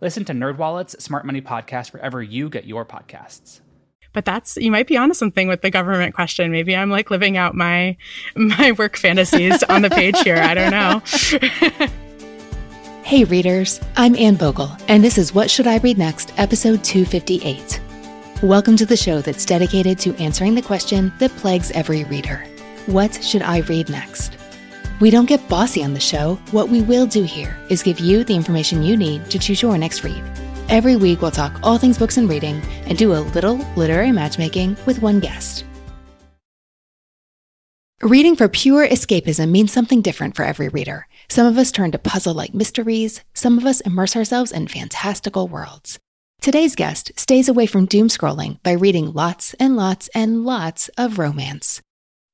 Listen to NerdWallet's Smart Money Podcast wherever you get your podcasts. But that's you might be onto something with the government question. Maybe I'm like living out my my work fantasies on the page here. I don't know. hey readers, I'm Anne Bogle, and this is What Should I Read Next, episode 258. Welcome to the show that's dedicated to answering the question that plagues every reader. What should I read next? We don't get bossy on the show. What we will do here is give you the information you need to choose your next read. Every week, we'll talk all things books and reading and do a little literary matchmaking with one guest. Reading for pure escapism means something different for every reader. Some of us turn to puzzle like mysteries, some of us immerse ourselves in fantastical worlds. Today's guest stays away from doom scrolling by reading lots and lots and lots of romance.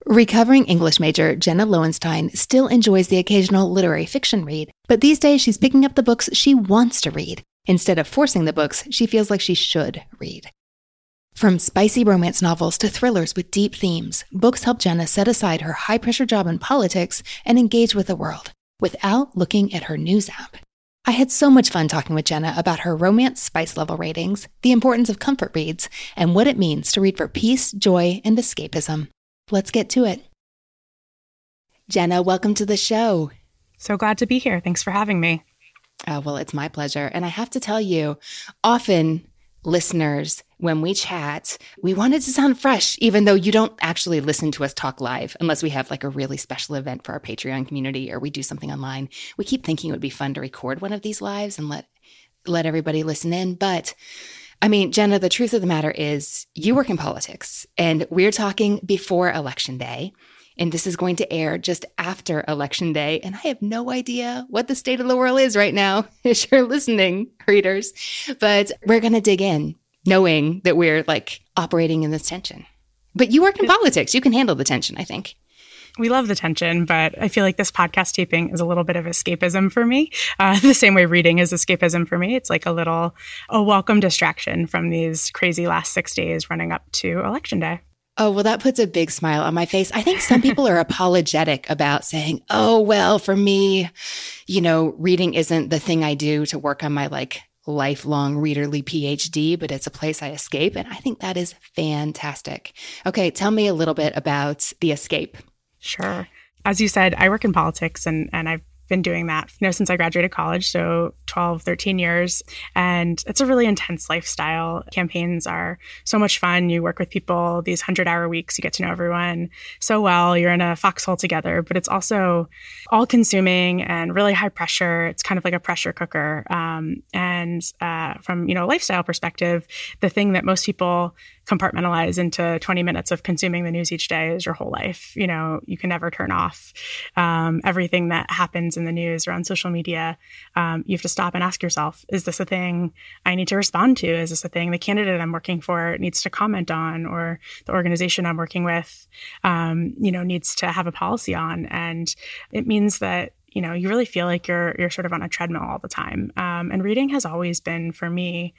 Recovering English major Jenna Lowenstein still enjoys the occasional literary fiction read, but these days she's picking up the books she wants to read instead of forcing the books she feels like she should read. From spicy romance novels to thrillers with deep themes, books help Jenna set aside her high pressure job in politics and engage with the world without looking at her news app. I had so much fun talking with Jenna about her romance spice level ratings, the importance of comfort reads, and what it means to read for peace, joy, and escapism. Let's get to it. Jenna, welcome to the show. So glad to be here. Thanks for having me. Oh, well, it's my pleasure. And I have to tell you, often listeners, when we chat, we want it to sound fresh, even though you don't actually listen to us talk live, unless we have like a really special event for our Patreon community or we do something online. We keep thinking it would be fun to record one of these lives and let let everybody listen in. But I mean, Jenna, the truth of the matter is you work in politics and we're talking before election day. And this is going to air just after election day. And I have no idea what the state of the world is right now, as you're listening, readers. But we're going to dig in knowing that we're like operating in this tension. But you work in politics. You can handle the tension, I think we love the tension, but I feel like this podcast taping is a little bit of escapism for me. Uh, the same way reading is escapism for me. It's like a little, a welcome distraction from these crazy last six days running up to election day. Oh, well, that puts a big smile on my face. I think some people are apologetic about saying, oh, well, for me, you know, reading isn't the thing I do to work on my like lifelong readerly PhD, but it's a place I escape. And I think that is fantastic. Okay, tell me a little bit about the escape. Sure. As you said, I work in politics and, and I've been doing that you know since i graduated college so 12 13 years. And it's a really intense lifestyle. Campaigns are so much fun. You work with people these 100 hour weeks you get to know everyone so well. You're in a foxhole together but it's also all consuming and really high pressure. It's kind of like a pressure cooker. Um, and uh, from you know lifestyle perspective the thing that most people compartmentalize into 20 minutes of consuming the news each day is your whole life. You know, you can never turn off um, everything that happens in the news or on social media. Um, you have to stop and ask yourself, is this a thing I need to respond to? Is this a thing the candidate I'm working for needs to comment on or the organization I'm working with, um, you know, needs to have a policy on? And it means that you know you really feel like you're you're sort of on a treadmill all the time um, and reading has always been for me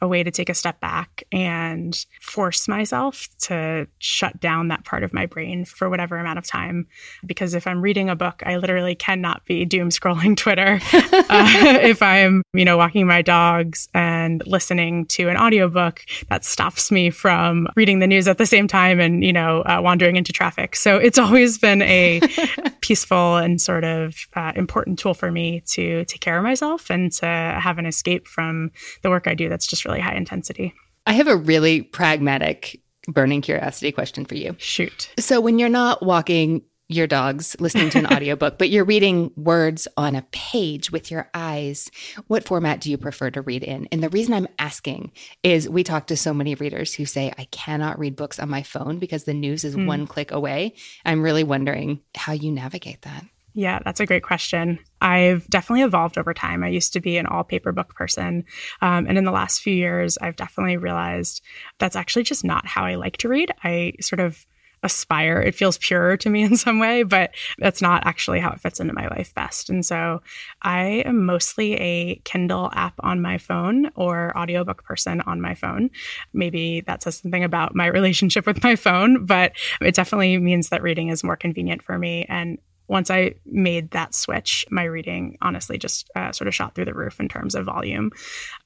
a way to take a step back and force myself to shut down that part of my brain for whatever amount of time. Because if I'm reading a book, I literally cannot be doom scrolling Twitter. uh, if I'm, you know, walking my dogs and listening to an audiobook, that stops me from reading the news at the same time and, you know, uh, wandering into traffic. So it's always been a peaceful and sort of uh, important tool for me to take care of myself and to have an escape from the work I do that's just really high intensity. I have a really pragmatic burning curiosity question for you. Shoot. So when you're not walking your dogs listening to an audiobook, but you're reading words on a page with your eyes. What format do you prefer to read in? And the reason I'm asking is we talk to so many readers who say, I cannot read books on my phone because the news is mm. one click away. I'm really wondering how you navigate that. Yeah, that's a great question. I've definitely evolved over time. I used to be an all paper book person. Um, and in the last few years, I've definitely realized that's actually just not how I like to read. I sort of aspire. It feels purer to me in some way, but that's not actually how it fits into my life best. And so I am mostly a Kindle app on my phone or audiobook person on my phone. Maybe that says something about my relationship with my phone, but it definitely means that reading is more convenient for me. And once I made that switch, my reading honestly just uh, sort of shot through the roof in terms of volume.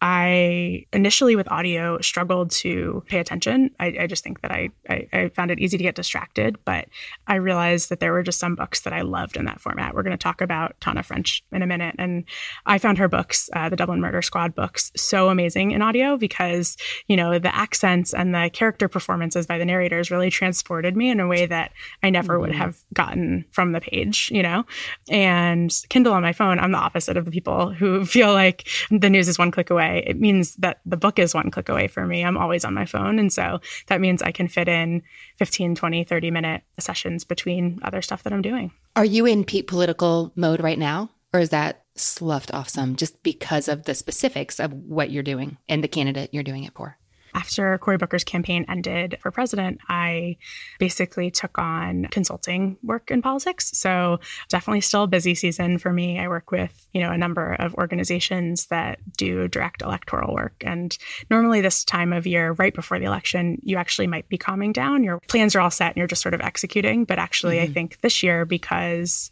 I initially with audio struggled to pay attention. I, I just think that I, I, I, found it easy to get distracted, but I realized that there were just some books that I loved in that format. We're going to talk about Tana French in a minute. And I found her books, uh, the Dublin Murder Squad books, so amazing in audio because, you know, the accents and the character performances by the narrators really transported me in a way that I never mm-hmm. would have gotten from the page you know? And Kindle on my phone, I'm the opposite of the people who feel like the news is one click away. It means that the book is one click away for me. I'm always on my phone. And so that means I can fit in 15, 20, 30 minute sessions between other stuff that I'm doing. Are you in peak political mode right now? Or is that sloughed off some just because of the specifics of what you're doing and the candidate you're doing it for? After Cory Booker's campaign ended for president, I basically took on consulting work in politics. So definitely still a busy season for me. I work with, you know, a number of organizations that do direct electoral work. And normally this time of year, right before the election, you actually might be calming down. Your plans are all set and you're just sort of executing. But actually, mm-hmm. I think this year, because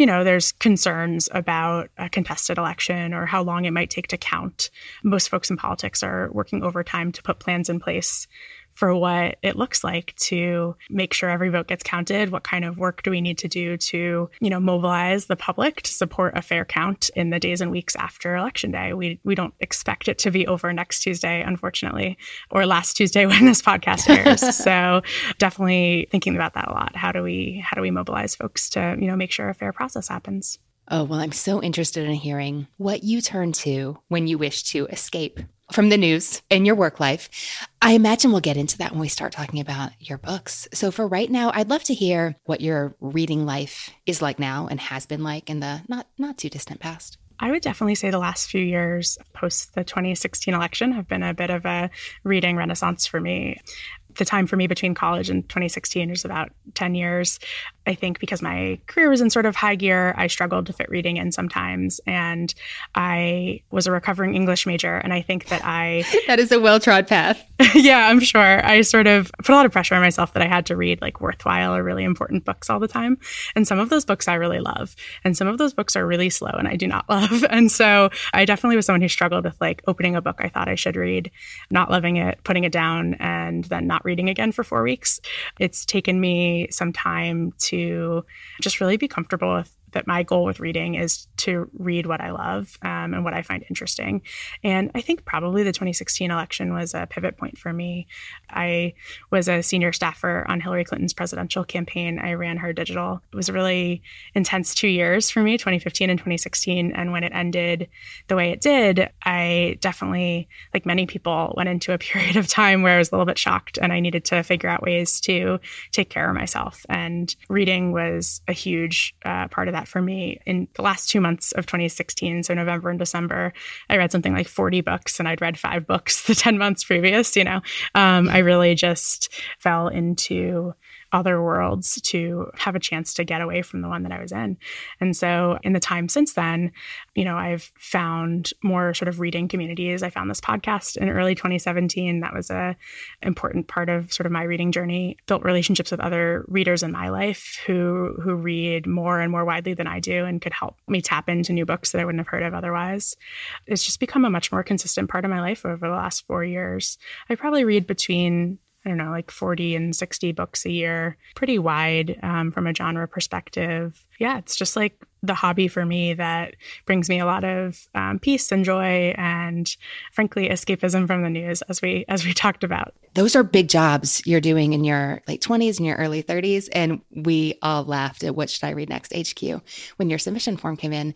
you know, there's concerns about a contested election or how long it might take to count. Most folks in politics are working overtime to put plans in place for what it looks like to make sure every vote gets counted. What kind of work do we need to do to, you know, mobilize the public to support a fair count in the days and weeks after election day? We we don't expect it to be over next Tuesday, unfortunately, or last Tuesday when this podcast airs. so definitely thinking about that a lot. How do we how do we mobilize folks to, you know, make sure a fair process happens? Oh, well, I'm so interested in hearing what you turn to when you wish to escape from the news in your work life. I imagine we'll get into that when we start talking about your books. So, for right now, I'd love to hear what your reading life is like now and has been like in the not not too distant past. I would definitely say the last few years post the 2016 election have been a bit of a reading renaissance for me the time for me between college and 2016 was about 10 years. I think because my career was in sort of high gear, I struggled to fit reading in sometimes. And I was a recovering English major. And I think that I. that is a well trod path. yeah, I'm sure. I sort of put a lot of pressure on myself that I had to read like worthwhile or really important books all the time. And some of those books I really love. And some of those books are really slow and I do not love. And so I definitely was someone who struggled with like opening a book I thought I should read, not loving it, putting it down, and then not reading again for four weeks. It's taken me some time to just really be comfortable with that my goal with reading is to read what I love um, and what I find interesting. And I think probably the 2016 election was a pivot point for me. I was a senior staffer on Hillary Clinton's presidential campaign. I ran her digital. It was a really intense two years for me, 2015 and 2016. And when it ended the way it did, I definitely, like many people, went into a period of time where I was a little bit shocked and I needed to figure out ways to take care of myself. And reading was a huge uh, part of that that for me in the last two months of 2016. So November and December, I read something like 40 books and I'd read five books the 10 months previous, you know. Um, I really just fell into other worlds to have a chance to get away from the one that I was in. And so in the time since then, you know, I've found more sort of reading communities. I found this podcast in early 2017. That was a important part of sort of my reading journey. Built relationships with other readers in my life who who read more and more widely than I do and could help me tap into new books that I wouldn't have heard of otherwise. It's just become a much more consistent part of my life over the last 4 years. I probably read between I don't know, like 40 and 60 books a year, pretty wide um, from a genre perspective. Yeah, it's just like the hobby for me that brings me a lot of um, peace and joy and frankly escapism from the news as we as we talked about. Those are big jobs you're doing in your late 20s and your early 30s and we all laughed at what should i read next hq when your submission form came in.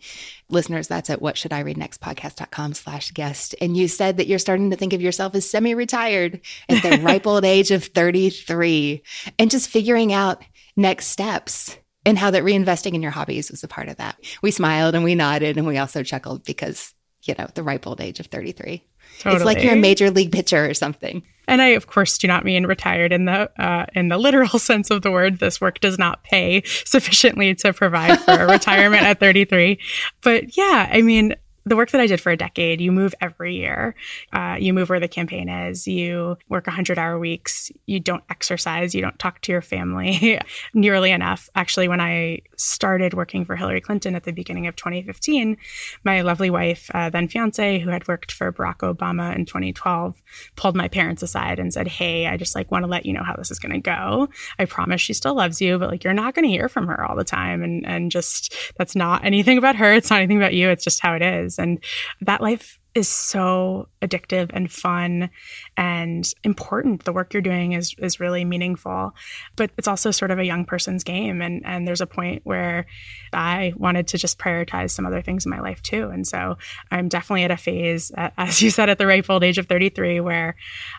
Listeners that's at what should i read next podcast.com slash guest. And you said that you're starting to think of yourself as semi-retired at the ripe old age of 33 and just figuring out next steps and how that reinvesting in your hobbies was a part of that. We smiled and we nodded and we also chuckled because, you know, the ripe old age of 33. Totally. It's like you're a major league pitcher or something. And I, of course, do not mean retired in the uh, in the literal sense of the word. This work does not pay sufficiently to provide for a retirement at 33. But yeah, I mean, the work that I did for a decade, you move every year. Uh, you move where the campaign is. You work 100 hour weeks. You don't exercise. You don't talk to your family nearly enough. Actually, when I started working for Hillary Clinton at the beginning of 2015, my lovely wife, uh, then fiance, who had worked for Barack Obama in 2012, pulled my parents aside and said, Hey, I just like want to let you know how this is going to go. I promise she still loves you, but like you're not going to hear from her all the time. And, and just that's not anything about her. It's not anything about you. It's just how it is. And that life is so addictive and fun and important. The work you're doing is is really meaningful, but it's also sort of a young person's game. And and there's a point where I wanted to just prioritize some other things in my life too. And so I'm definitely at a phase, as you said, at the ripe old age of 33, where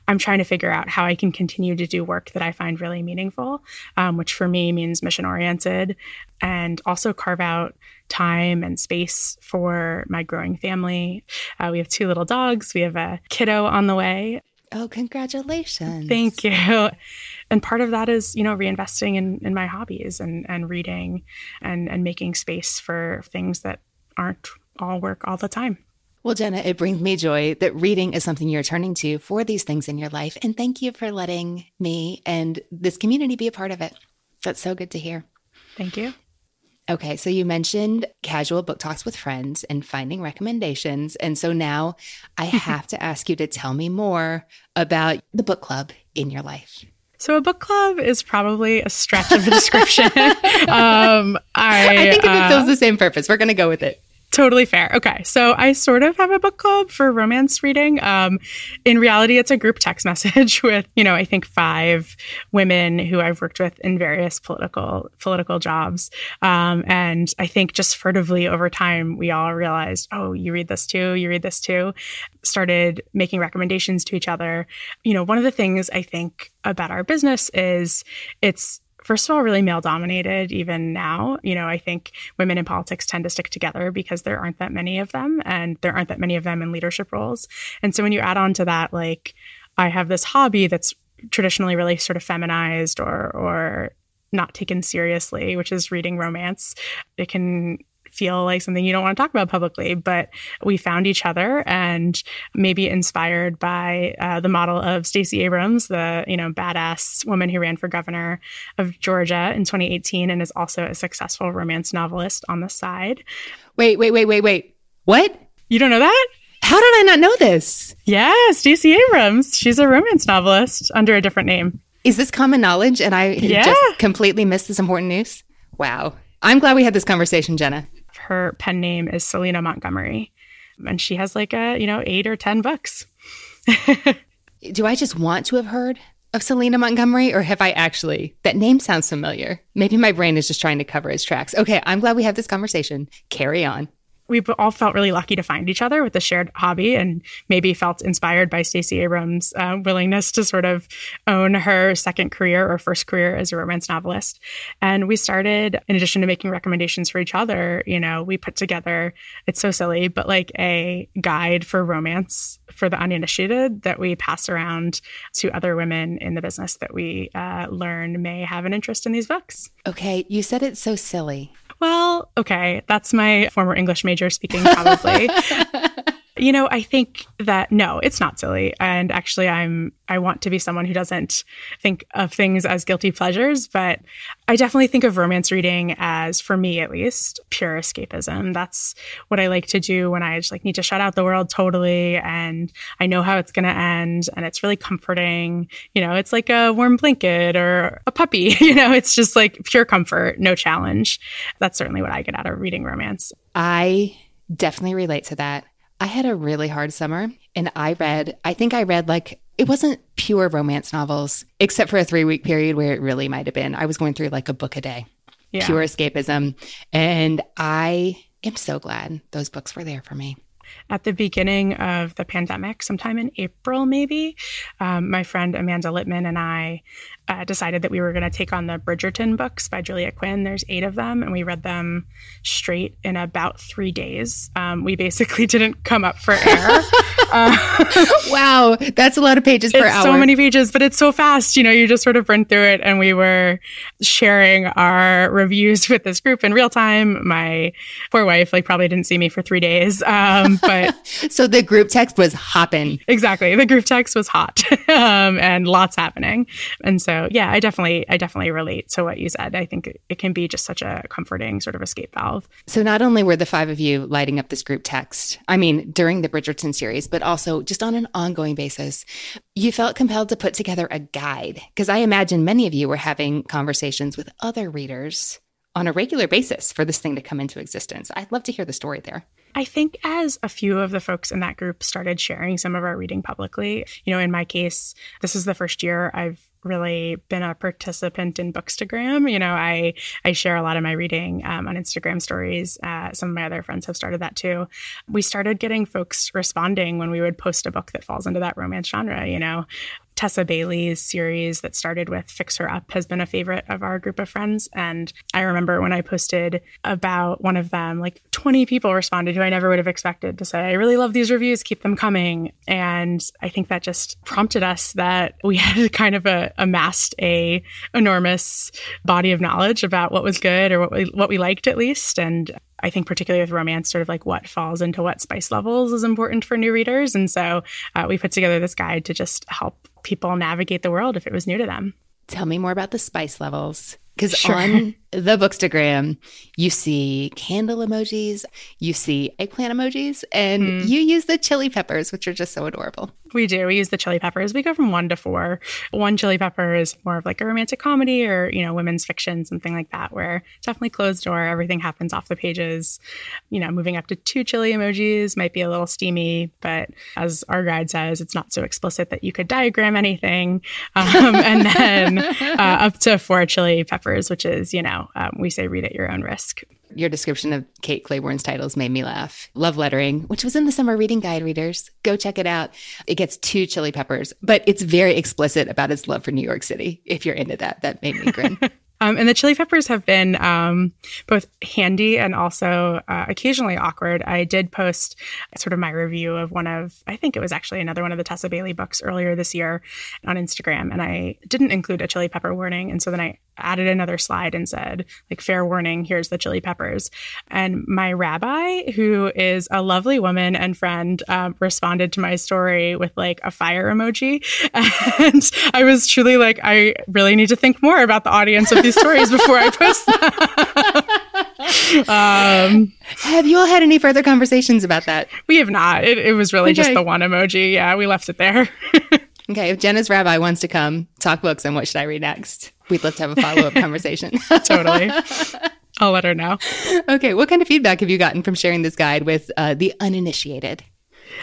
I'm trying to figure out how I can continue to do work that I find really meaningful, um, which for me means mission oriented, and also carve out time and space for my growing family. Uh, we have two little dogs. We have a kiddo on the way. Oh, congratulations. Thank you. And part of that is, you know, reinvesting in, in my hobbies and, and reading and, and making space for things that aren't all work all the time. Well, Jenna, it brings me joy that reading is something you're turning to for these things in your life. And thank you for letting me and this community be a part of it. That's so good to hear. Thank you. Okay, so you mentioned casual book talks with friends and finding recommendations. And so now I have to ask you to tell me more about the book club in your life. So a book club is probably a stretch of a description. um, I, I, think it uh, the same purpose, we're going to go with it. Totally fair. Okay. So I sort of have a book club for romance reading. Um, in reality, it's a group text message with, you know, I think five women who I've worked with in various political political jobs. Um, and I think just furtively over time, we all realized, oh, you read this too, you read this too. Started making recommendations to each other. You know, one of the things I think about our business is it's first of all, really male dominated even now. You know, I think women in politics tend to stick together because there aren't that many of them and there aren't that many of them in leadership roles. And so when you add on to that, like, I have this hobby that's traditionally really sort of feminized or, or, not taken seriously, which is reading romance. It can feel like something you don't want to talk about publicly. But we found each other and maybe inspired by uh, the model of Stacey Abrams, the you know badass woman who ran for governor of Georgia in 2018 and is also a successful romance novelist on the side. Wait, wait, wait, wait, wait. What? You don't know that? How did I not know this? Yeah, Stacey Abrams. She's a romance novelist under a different name. Is this common knowledge and I yeah. just completely missed this important news? Wow. I'm glad we had this conversation, Jenna her pen name is Selena Montgomery. And she has like a, you know, eight or 10 books. Do I just want to have heard of Selena Montgomery or have I actually? That name sounds familiar. Maybe my brain is just trying to cover its tracks. Okay, I'm glad we have this conversation. Carry on we all felt really lucky to find each other with a shared hobby and maybe felt inspired by Stacey Abrams' uh, willingness to sort of own her second career or first career as a romance novelist. And we started, in addition to making recommendations for each other, you know, we put together, it's so silly, but like a guide for romance for the uninitiated that we pass around to other women in the business that we uh, learn may have an interest in these books. Okay, you said it's so silly. Well, okay, that's my former English major speaking, probably. You know, I think that no, it's not silly. And actually I'm I want to be someone who doesn't think of things as guilty pleasures, but I definitely think of romance reading as for me at least pure escapism. That's what I like to do when I just like need to shut out the world totally and I know how it's going to end and it's really comforting. You know, it's like a warm blanket or a puppy, you know, it's just like pure comfort, no challenge. That's certainly what I get out of reading romance. I definitely relate to that. I had a really hard summer and I read, I think I read like, it wasn't pure romance novels, except for a three week period where it really might have been. I was going through like a book a day, yeah. pure escapism. And I am so glad those books were there for me at the beginning of the pandemic, sometime in April, maybe, um, my friend Amanda Litman and I uh, decided that we were going to take on the Bridgerton books by Julia Quinn. There's eight of them, and we read them straight in about three days. Um, we basically didn't come up for air. uh, wow, that's a lot of pages per hour. So many pages, but it's so fast. You know, you just sort of run through it, and we were sharing our reviews with this group in real time. My poor wife, like, probably didn't see me for three days, um, but so the group text was hopping. Exactly, the group text was hot, um, and lots happening, and so yeah, I definitely I definitely relate to what you said. I think it can be just such a comforting sort of escape valve. So not only were the five of you lighting up this group text, I mean during the Bridgerton series, but also just on an ongoing basis, you felt compelled to put together a guide because I imagine many of you were having conversations with other readers on a regular basis for this thing to come into existence. I'd love to hear the story there. I think as a few of the folks in that group started sharing some of our reading publicly, you know, in my case, this is the first year I've really been a participant in Bookstagram. You know, I I share a lot of my reading um, on Instagram stories. Uh, some of my other friends have started that too. We started getting folks responding when we would post a book that falls into that romance genre. You know, Tessa Bailey's series that started with Fix Her Up has been a favorite of our group of friends. And I remember when I posted about one of them, like 20 people responded who I never would have expected to say, I really love these reviews, keep them coming. And I think that just prompted us that we had kind of a, amassed a enormous body of knowledge about what was good or what we, what we liked at least. And I think particularly with romance, sort of like what falls into what spice levels is important for new readers. And so uh, we put together this guide to just help people navigate the world if it was new to them. Tell me more about the spice levels. Because sure. on the Bookstagram, you see candle emojis, you see eggplant emojis, and mm. you use the chili peppers, which are just so adorable. We do. We use the chili peppers. We go from one to four. One chili pepper is more of like a romantic comedy or, you know, women's fiction, something like that, where definitely closed door, everything happens off the pages. You know, moving up to two chili emojis might be a little steamy, but as our guide says, it's not so explicit that you could diagram anything. Um, and then uh, up to four chili peppers, which is, you know, um, we say read at your own risk. Your description of Kate Clayborn's titles made me laugh. Love Lettering, which was in the summer reading guide readers. Go check it out. It gets two chili peppers, but it's very explicit about its love for New York City. If you're into that, that made me grin. Um, and the chili peppers have been um, both handy and also uh, occasionally awkward. I did post sort of my review of one of, I think it was actually another one of the Tessa Bailey books earlier this year on Instagram, and I didn't include a chili pepper warning. And so then I added another slide and said, like, fair warning, here's the chili peppers. And my rabbi, who is a lovely woman and friend, um, responded to my story with like a fire emoji. And I was truly like, I really need to think more about the audience of these stories before I post them. um, have you all had any further conversations about that? We have not. It, it was really okay. just the one emoji. Yeah, we left it there. okay, if Jenna's rabbi wants to come talk books, and what should I read next? We'd love to have a follow up conversation. totally. I'll let her know. Okay, what kind of feedback have you gotten from sharing this guide with uh, the uninitiated?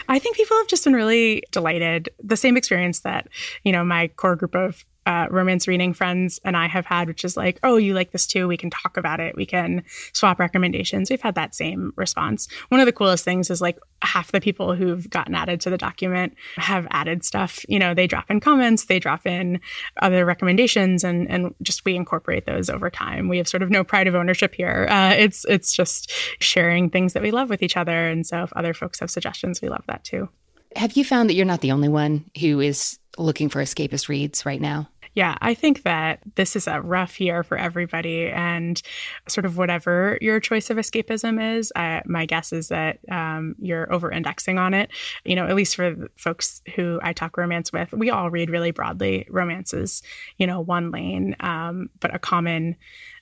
I think people have just been really delighted. The same experience that, you know, my core group of uh, romance reading friends and I have had, which is like, oh, you like this too. We can talk about it. We can swap recommendations. We've had that same response. One of the coolest things is like half the people who've gotten added to the document have added stuff. You know, they drop in comments, they drop in other recommendations, and and just we incorporate those over time. We have sort of no pride of ownership here. Uh, it's it's just sharing things that we love with each other. And so if other folks have suggestions, we love that too. Have you found that you're not the only one who is looking for escapist reads right now? Yeah, I think that this is a rough year for everybody, and sort of whatever your choice of escapism is, my guess is that um, you're over indexing on it. You know, at least for folks who I talk romance with, we all read really broadly. Romances, you know, one lane, um, but a common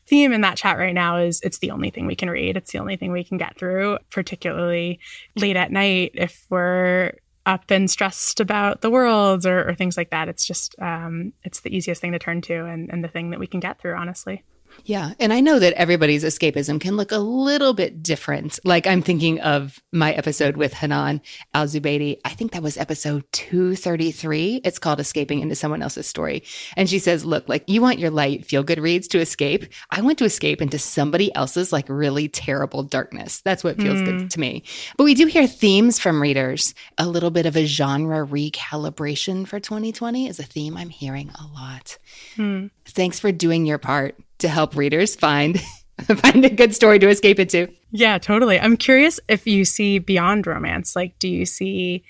theme in that chat right now is it's the only thing we can read. It's the only thing we can get through, particularly late at night if we're up and stressed about the world or, or things like that. It's just um, it's the easiest thing to turn to and, and the thing that we can get through, honestly. Yeah. And I know that everybody's escapism can look a little bit different. Like I'm thinking of my episode with Hanan Al Zubaydi. I think that was episode 233. It's called Escaping into Someone Else's Story. And she says, Look, like you want your light feel good reads to escape. I want to escape into somebody else's like really terrible darkness. That's what feels mm. good hmm. to me. But we do hear themes from readers. A little bit of a genre recalibration for 2020 is a theme I'm hearing a lot. Mm. Thanks for doing your part to help readers find find a good story to escape into. Yeah, totally. I'm curious if you see beyond romance. Like, do you see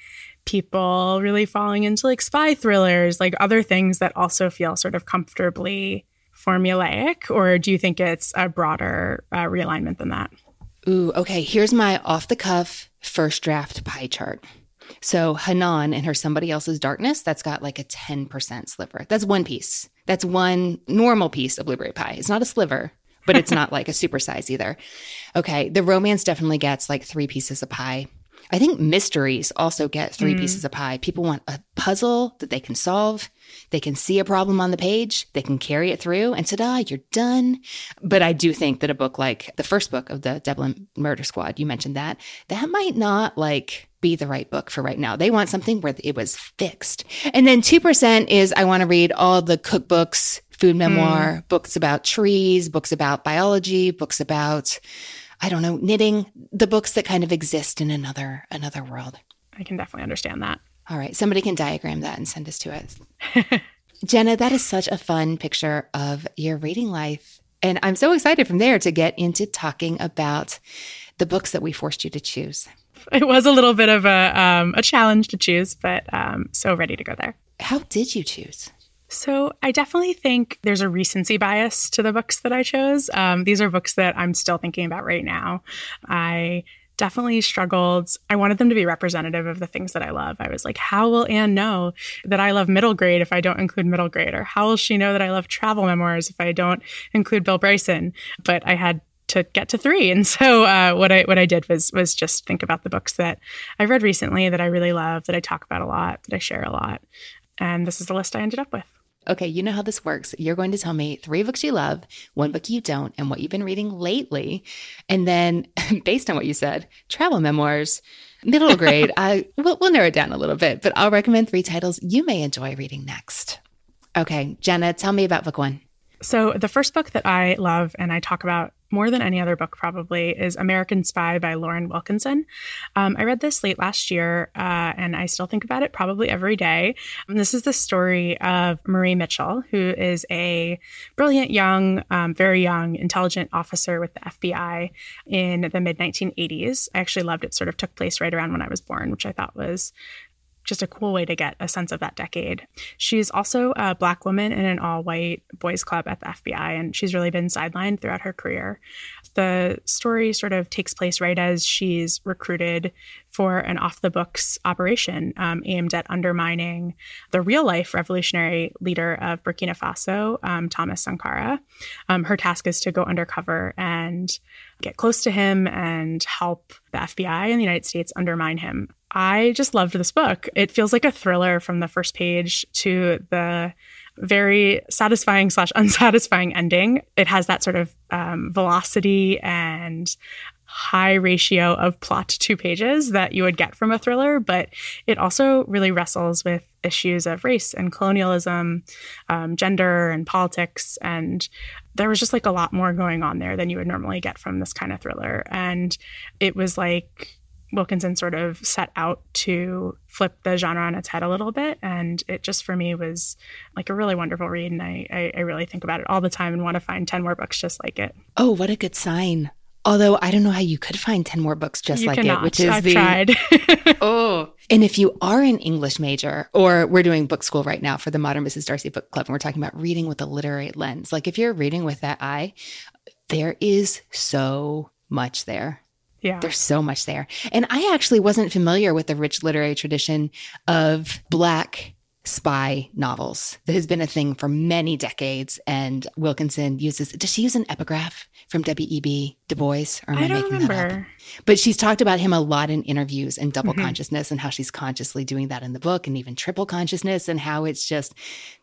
people really falling into like spy thrillers, like other things that also feel sort of comfortably formulaic, or do you think it's a broader uh, realignment than that? Ooh, okay. Here's my off the cuff first draft pie chart. So Hanan and her somebody else's darkness, that's got like a 10% sliver. That's one piece. That's one normal piece of blueberry pie. It's not a sliver, but it's not like a super size either. Okay. The romance definitely gets like three pieces of pie. I think mysteries also get three mm. pieces of pie. People want a puzzle that they can solve. They can see a problem on the page. They can carry it through and ta-da, you're done. But I do think that a book like the first book of the Dublin Murder Squad, you mentioned that, that might not like be the right book for right now. They want something where it was fixed. And then 2% is I want to read all the cookbooks, food memoir, mm. books about trees, books about biology, books about I don't know, knitting, the books that kind of exist in another another world. I can definitely understand that. All right, somebody can diagram that and send us to us. Jenna, that is such a fun picture of your reading life. And I'm so excited from there to get into talking about the books that we forced you to choose. It was a little bit of a um, a challenge to choose, but um, so ready to go there. How did you choose? So I definitely think there's a recency bias to the books that I chose. Um, these are books that I'm still thinking about right now. I definitely struggled. I wanted them to be representative of the things that I love. I was like, how will Anne know that I love middle grade if I don't include middle grade? Or how will she know that I love travel memoirs if I don't include Bill Bryson? But I had to get to three. And so uh, what I what I did was was just think about the books that I've read recently that I really love, that I talk about a lot, that I share a lot. And this is the list I ended up with. Okay, you know how this works. You're going to tell me three books you love, one book you don't, and what you've been reading lately. And then, based on what you said, travel memoirs, middle grade, I we'll, we'll narrow it down a little bit, but I'll recommend three titles you may enjoy reading next. Okay, Jenna, tell me about book one. So, the first book that I love and I talk about more than any other book probably is American Spy by Lauren Wilkinson. Um, I read this late last year uh, and I still think about it probably every day. And this is the story of Marie Mitchell, who is a brilliant young, um, very young, intelligent officer with the FBI in the mid 1980s. I actually loved it, sort of took place right around when I was born, which I thought was just a cool way to get a sense of that decade. She's also a black woman in an all white boys club at the FBI, and she's really been sidelined throughout her career. The story sort of takes place right as she's recruited for an off the books operation um, aimed at undermining the real life revolutionary leader of Burkina Faso, um, Thomas Sankara. Um, her task is to go undercover and get close to him and help the FBI in the United States undermine him. I just loved this book. It feels like a thriller from the first page to the very satisfying slash unsatisfying ending. It has that sort of um, velocity and high ratio of plot to pages that you would get from a thriller, but it also really wrestles with issues of race and colonialism, um, gender and politics. And there was just like a lot more going on there than you would normally get from this kind of thriller. And it was like, Wilkinson sort of set out to flip the genre on its head a little bit. And it just for me was like a really wonderful read. And I, I, I really think about it all the time and want to find 10 more books just like it. Oh, what a good sign. Although I don't know how you could find 10 more books just you like cannot. it, which is I've the tried. Oh. And if you are an English major, or we're doing book school right now for the Modern Mrs. Darcy Book Club, and we're talking about reading with a literary lens, like if you're reading with that eye, there is so much there. Yeah. There's so much there. And I actually wasn't familiar with the rich literary tradition of Black spy novels. That has been a thing for many decades. And Wilkinson uses, does she use an epigraph from W.E.B. Du Bois? Or am I, I don't making that up? remember. But she's talked about him a lot in interviews and double Mhm. consciousness and how she's consciously doing that in the book and even triple consciousness and how it's just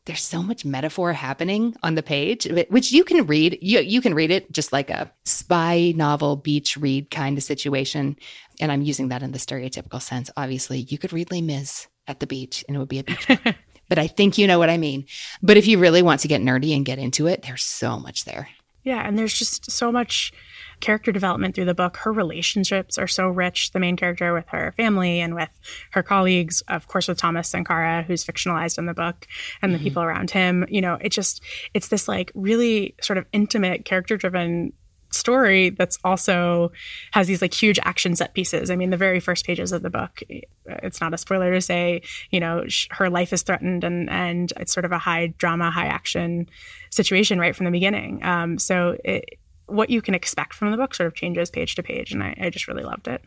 there's so much metaphor happening on the page which you can read you you can read it just like a spy novel beach read kind of situation and I'm using that in the stereotypical sense obviously you could read Les Mis at the beach and it would be a beach but I think you know what I mean but if you really want to get nerdy and get into it there's so much there Yeah, and there's just so much character development through the book. Her relationships are so rich. The main character with her family and with her colleagues, of course, with Thomas Sankara, who's fictionalized in the book, and the mm-hmm. people around him. You know, it just it's this like really sort of intimate, character driven story that's also has these like huge action set pieces. I mean, the very first pages of the book, it's not a spoiler to say, you know, sh- her life is threatened and and it's sort of a high drama, high action situation right from the beginning. Um, so it, what you can expect from the book sort of changes page to page, and I, I just really loved it.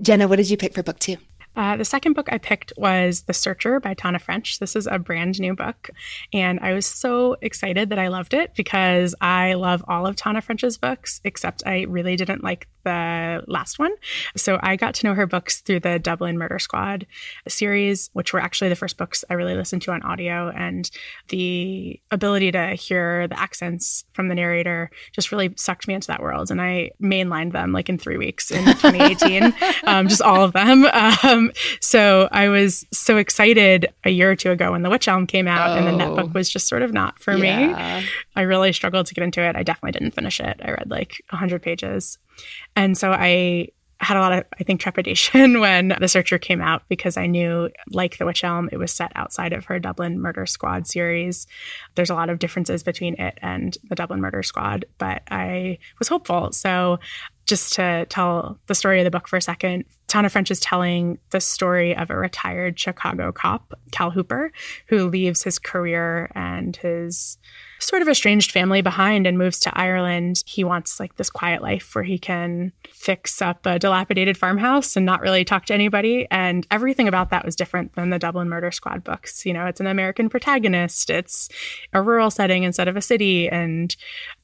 Jenna what did you pick for book 2 Uh, the second book I picked was The Searcher by Tana French. This is a brand new book, and I was so excited that I loved it because I love all of Tana French's books, except I really didn't like the last one. So I got to know her books through the Dublin Murder Squad series, which were actually the first books I really listened to on audio. And the ability to hear the accents from the narrator just really sucked me into that world. And I mainlined them like in three weeks in 2018, um, just all of them. Um, so I was so excited a year or two ago when The Witch Elm came out, and then that Oh. book was just sort of not for me. I really struggled to get into it. I definitely didn't finish it. I read like 100 pages. And so I had a lot of, I think, trepidation when The Searcher came out because I knew, like The Witch Elm, it was set outside of her Dublin Murder Squad series. There's a lot of differences between it and the Dublin Murder Squad, but I was hopeful. So just to tell the story of the book for a second, Tana French is telling the story of a retired Chicago cop, Cal Hooper, who leaves his career and his sort of estranged family behind and moves to Ireland. He wants like this quiet life where he can fix up a dilapidated farmhouse and not really talk to anybody. And everything about that was different than the Dublin Murder Squad books. You know, it's an American protagonist, it's a rural setting instead of a city. And,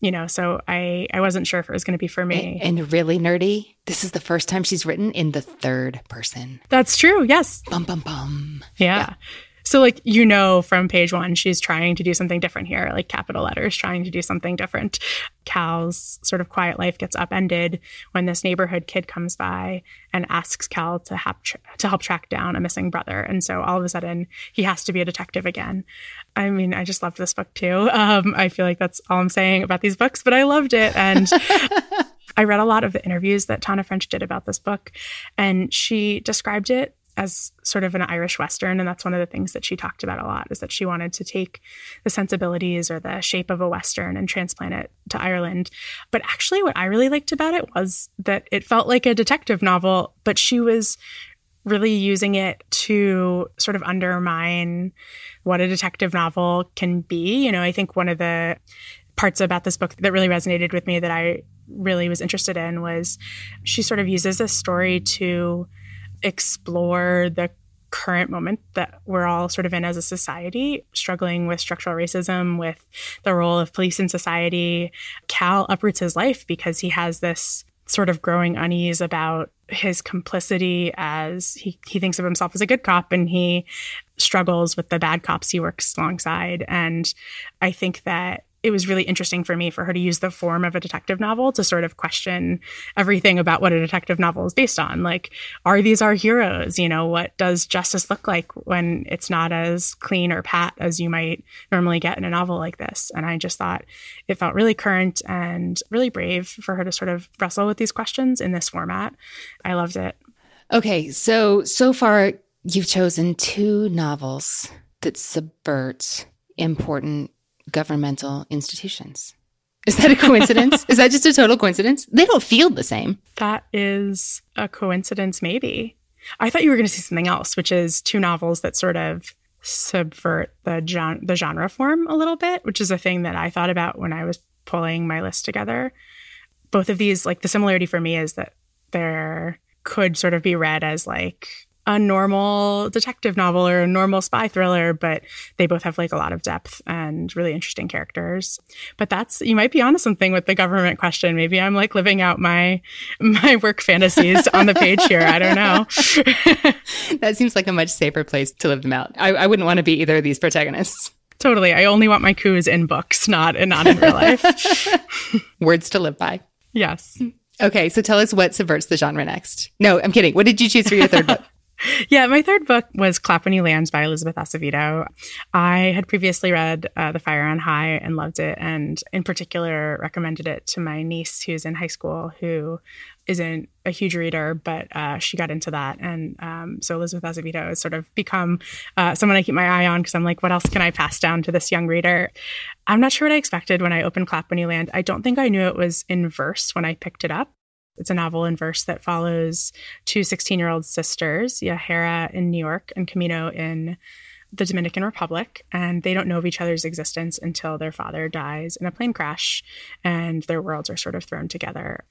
you know, so I, I wasn't sure if it was going to be for me. And, and really nerdy, this is the first time she's written in the third person. That's true. Yes. Bum bum bum. Yeah. Yeah. So, like, you know, from page one, she's trying to do something different here, like capital letters, trying to do something different. Cal's sort of quiet life gets upended when this neighborhood kid comes by and asks Cal to, hap- to help track down a missing brother. And so all of a sudden, he has to be a detective again. I mean, I just loved this book too. Um, I feel like that's all I'm saying about these books, but I loved it. And I read a lot of the interviews that Tana French did about this book, and she described it as sort of an Irish Western. And that's one of the things that she talked about a lot is that she wanted to take the sensibilities or the shape of a Western and transplant it to Ireland. But actually, what I really liked about it was that it felt like a detective novel, but she was really using it to sort of undermine what a detective novel can be. You know, I think one of the parts about this book that really resonated with me that I really was interested in was she sort of uses this story to explore the current moment that we're all sort of in as a society, struggling with structural racism, with the role of police in society. Cal uproots his life because he has this sort of growing unease about his complicity as he, he thinks of himself as a good cop and he struggles with the bad cops he works alongside. And I think that it was really interesting for me for her to use the form of a detective novel to sort of question everything about what a detective novel is based on. Like, are these our heroes? You know, what does justice look like when it's not as clean or pat as you might normally get in a novel like this? And I just thought it felt really current and really brave for her to sort of wrestle with these questions in this format. I loved it. Okay, so so far you've chosen two novels that subvert important governmental institutions. Is that a coincidence? is that just a total coincidence? They don't feel the same. That is a coincidence, maybe. I thought you were going to see something else, which is two novels that sort of subvert the, gen- the genre form a little bit, which is a thing that I thought about when I was pulling my list together. Both of these, like the similarity for me is that there could sort of be read as like a normal detective novel or a normal spy thriller, but they both have like a lot of depth and really interesting characters. But that's you might be onto something with the government question. Maybe I'm like living out my my work fantasies on the page here. I don't know. that seems like a much safer place to live them out. I, I wouldn't want to be either of these protagonists. Totally. I only want my coups in books, not and not in real life. Words to live by. Yes. Okay, so tell us what subverts the genre next. No, I'm kidding. What did you choose for your third book? Yeah, my third book was Clap When You Land by Elizabeth Acevedo. I had previously read uh, The Fire on High and loved it, and in particular recommended it to my niece who's in high school who isn't a huge reader, but uh, she got into that. And um, so Elizabeth Acevedo has sort of become uh, someone I keep my eye on because I'm like, what else can I pass down to this young reader? I'm not sure what I expected when I opened Clap When You Land. I don't think I knew it was in verse when I picked it up. It's a novel in verse that follows two 16 year old sisters, Yahaira in New York and Camino in the Dominican Republic. And they don't know of each other's existence until their father dies in a plane crash and their worlds are sort of thrown together.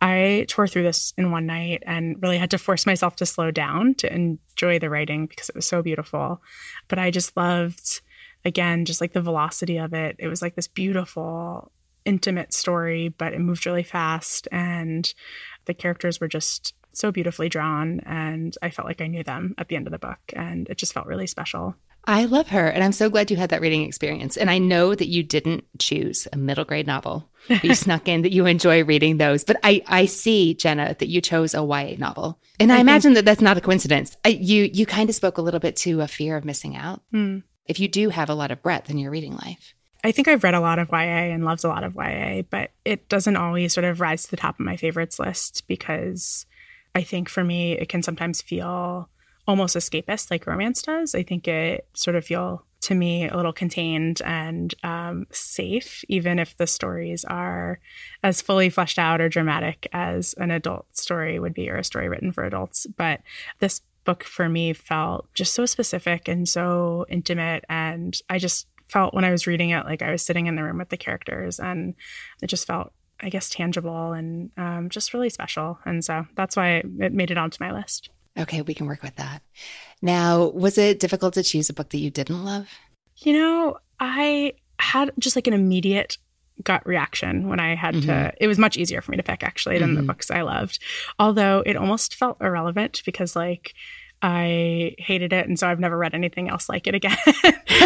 I tore through this in one night and really had to force myself to slow down to enjoy the writing because it was so beautiful. But I just loved, again, just like the velocity of it. It was like this beautiful intimate story, but it moved really fast and the characters were just so beautifully drawn and I felt like I knew them at the end of the book and it just felt really special. I love her and I'm so glad you had that reading experience. And I know that you didn't choose a middle grade novel. You snuck in that you enjoy reading those, but I I see Jenna that you chose a YA novel. And I, I imagine think- that that's not a coincidence. I, you you kind of spoke a little bit to a fear of missing out. Mm. If you do have a lot of breadth in your reading life. I think I've read a lot of YA and loved a lot of YA, but it doesn't always sort of rise to the top of my favorites list because I think for me, it can sometimes feel almost escapist like romance does. I think it sort of feel to me a little contained and um, safe, even if the stories are as fully fleshed out or dramatic as an adult story would be or a story written for adults. But this book for me felt just so specific and so intimate. And I just felt when I was reading it like I was sitting in the room with the characters, and it just felt, I guess, tangible and um, just really special. And so that's why it made it onto my list. Okay, we can work with that. Now, was it difficult to choose a book that you didn't love? You know, I had just like an immediate gut reaction when I had mm-hmm. to. It was much easier for me to pick actually than mm-hmm. the books I loved. Although it almost felt irrelevant because, like, I hated it, and so I've never read anything else like it again.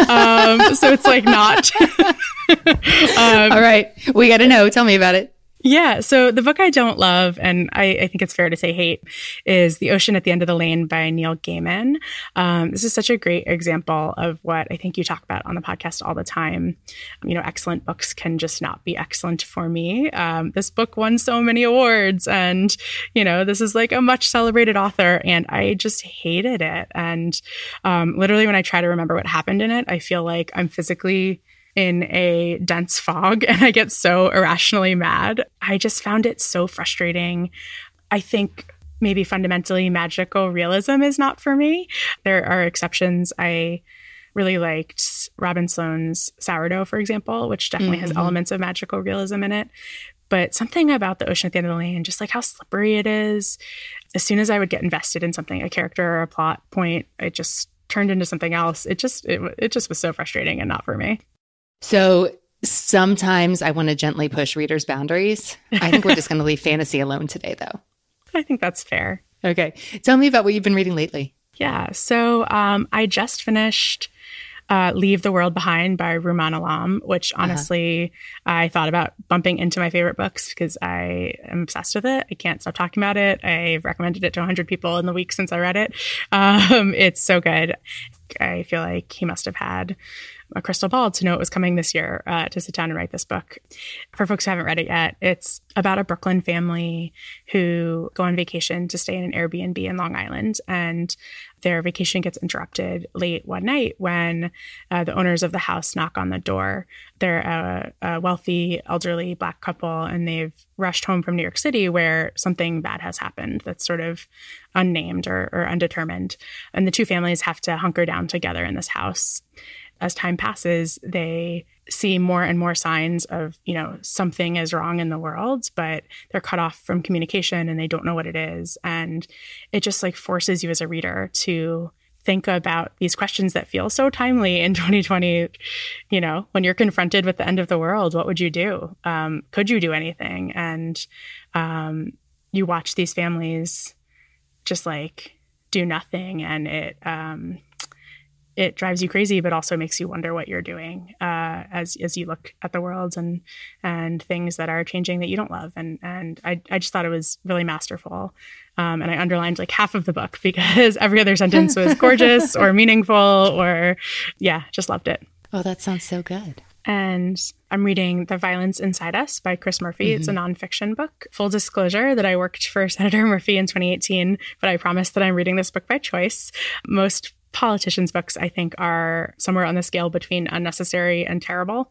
um, so it's like not. um, All right, we got to know. Tell me about it. Yeah. So the book I don't love, and I, I, think it's fair to say hate, is The Ocean at the End of the Lane by Neil Gaiman. Um, this is such a great example of what I think you talk about on the podcast all the time. You know, excellent books can just not be excellent for me. Um, this book won so many awards, and, you know, this is like a much celebrated author, and I just hated it. And um, literally, when I try to remember what happened in it, I feel like I'm physically in a dense fog and I get so irrationally mad. I just found it so frustrating. I think maybe fundamentally magical realism is not for me. There are exceptions. I really liked Robin Sloan's Sourdough, for example, which definitely mm-hmm. has elements of magical realism in it. But something about the ocean at the end of the lane, just like how slippery it is, as soon as I would get invested in something, a character or a plot point, it just turned into something else. It just it, it just was so frustrating and not for me. So sometimes I want to gently push readers' boundaries. I think we're just going to leave fantasy alone today, though. I think that's fair. Okay. Tell me about what you've been reading lately. Yeah. So um, I just finished uh, Leave the World Behind by Rumaan Alam, which uh-huh. honestly uh-huh. I thought about bumping into my favorite books because I am obsessed with it. I can't stop talking about it. I've recommended it to 100 people in the week since I read it. Um, it's so good. I feel like he must have had a crystal ball to know it was coming this year uh, to sit down and write this book. For folks who haven't read it yet, it's about a Brooklyn family who go on vacation to stay in an Airbnb in Long Island. And their vacation gets interrupted late one night when uh, the owners of the house knock on the door. They're a, a, wealthy, elderly black couple, and they've rushed home from New York City where something bad has happened that's sort of unnamed or, or undetermined. And the two families have to hunker down together in this house. As time passes, they see more and more signs of, you know, something is wrong in the world, but they're cut off from communication and they don't know what it is. And it just like forces you as a reader to think about these questions that feel so timely in 2020 you know when you're confronted with the end of the world what would you do um, could you do anything and um, you watch these families just like do nothing and it um, it drives you crazy, but also makes you wonder what you're doing uh, as as you look at the world and and things that are changing that you don't love. And and I I just thought it was really masterful. Um, and I underlined like half of the book because every other sentence was gorgeous or meaningful or yeah, just loved it. Oh, that sounds so good. And I'm reading The Violence Inside Us by Chris Murphy. Mm-hmm. It's a mm-hmm. nonfiction book. Full disclosure that I worked for Senator Murphy in 2018, but I promise that I'm reading this book by choice. Most politicians' books, I think, are somewhere on the scale between unnecessary and terrible.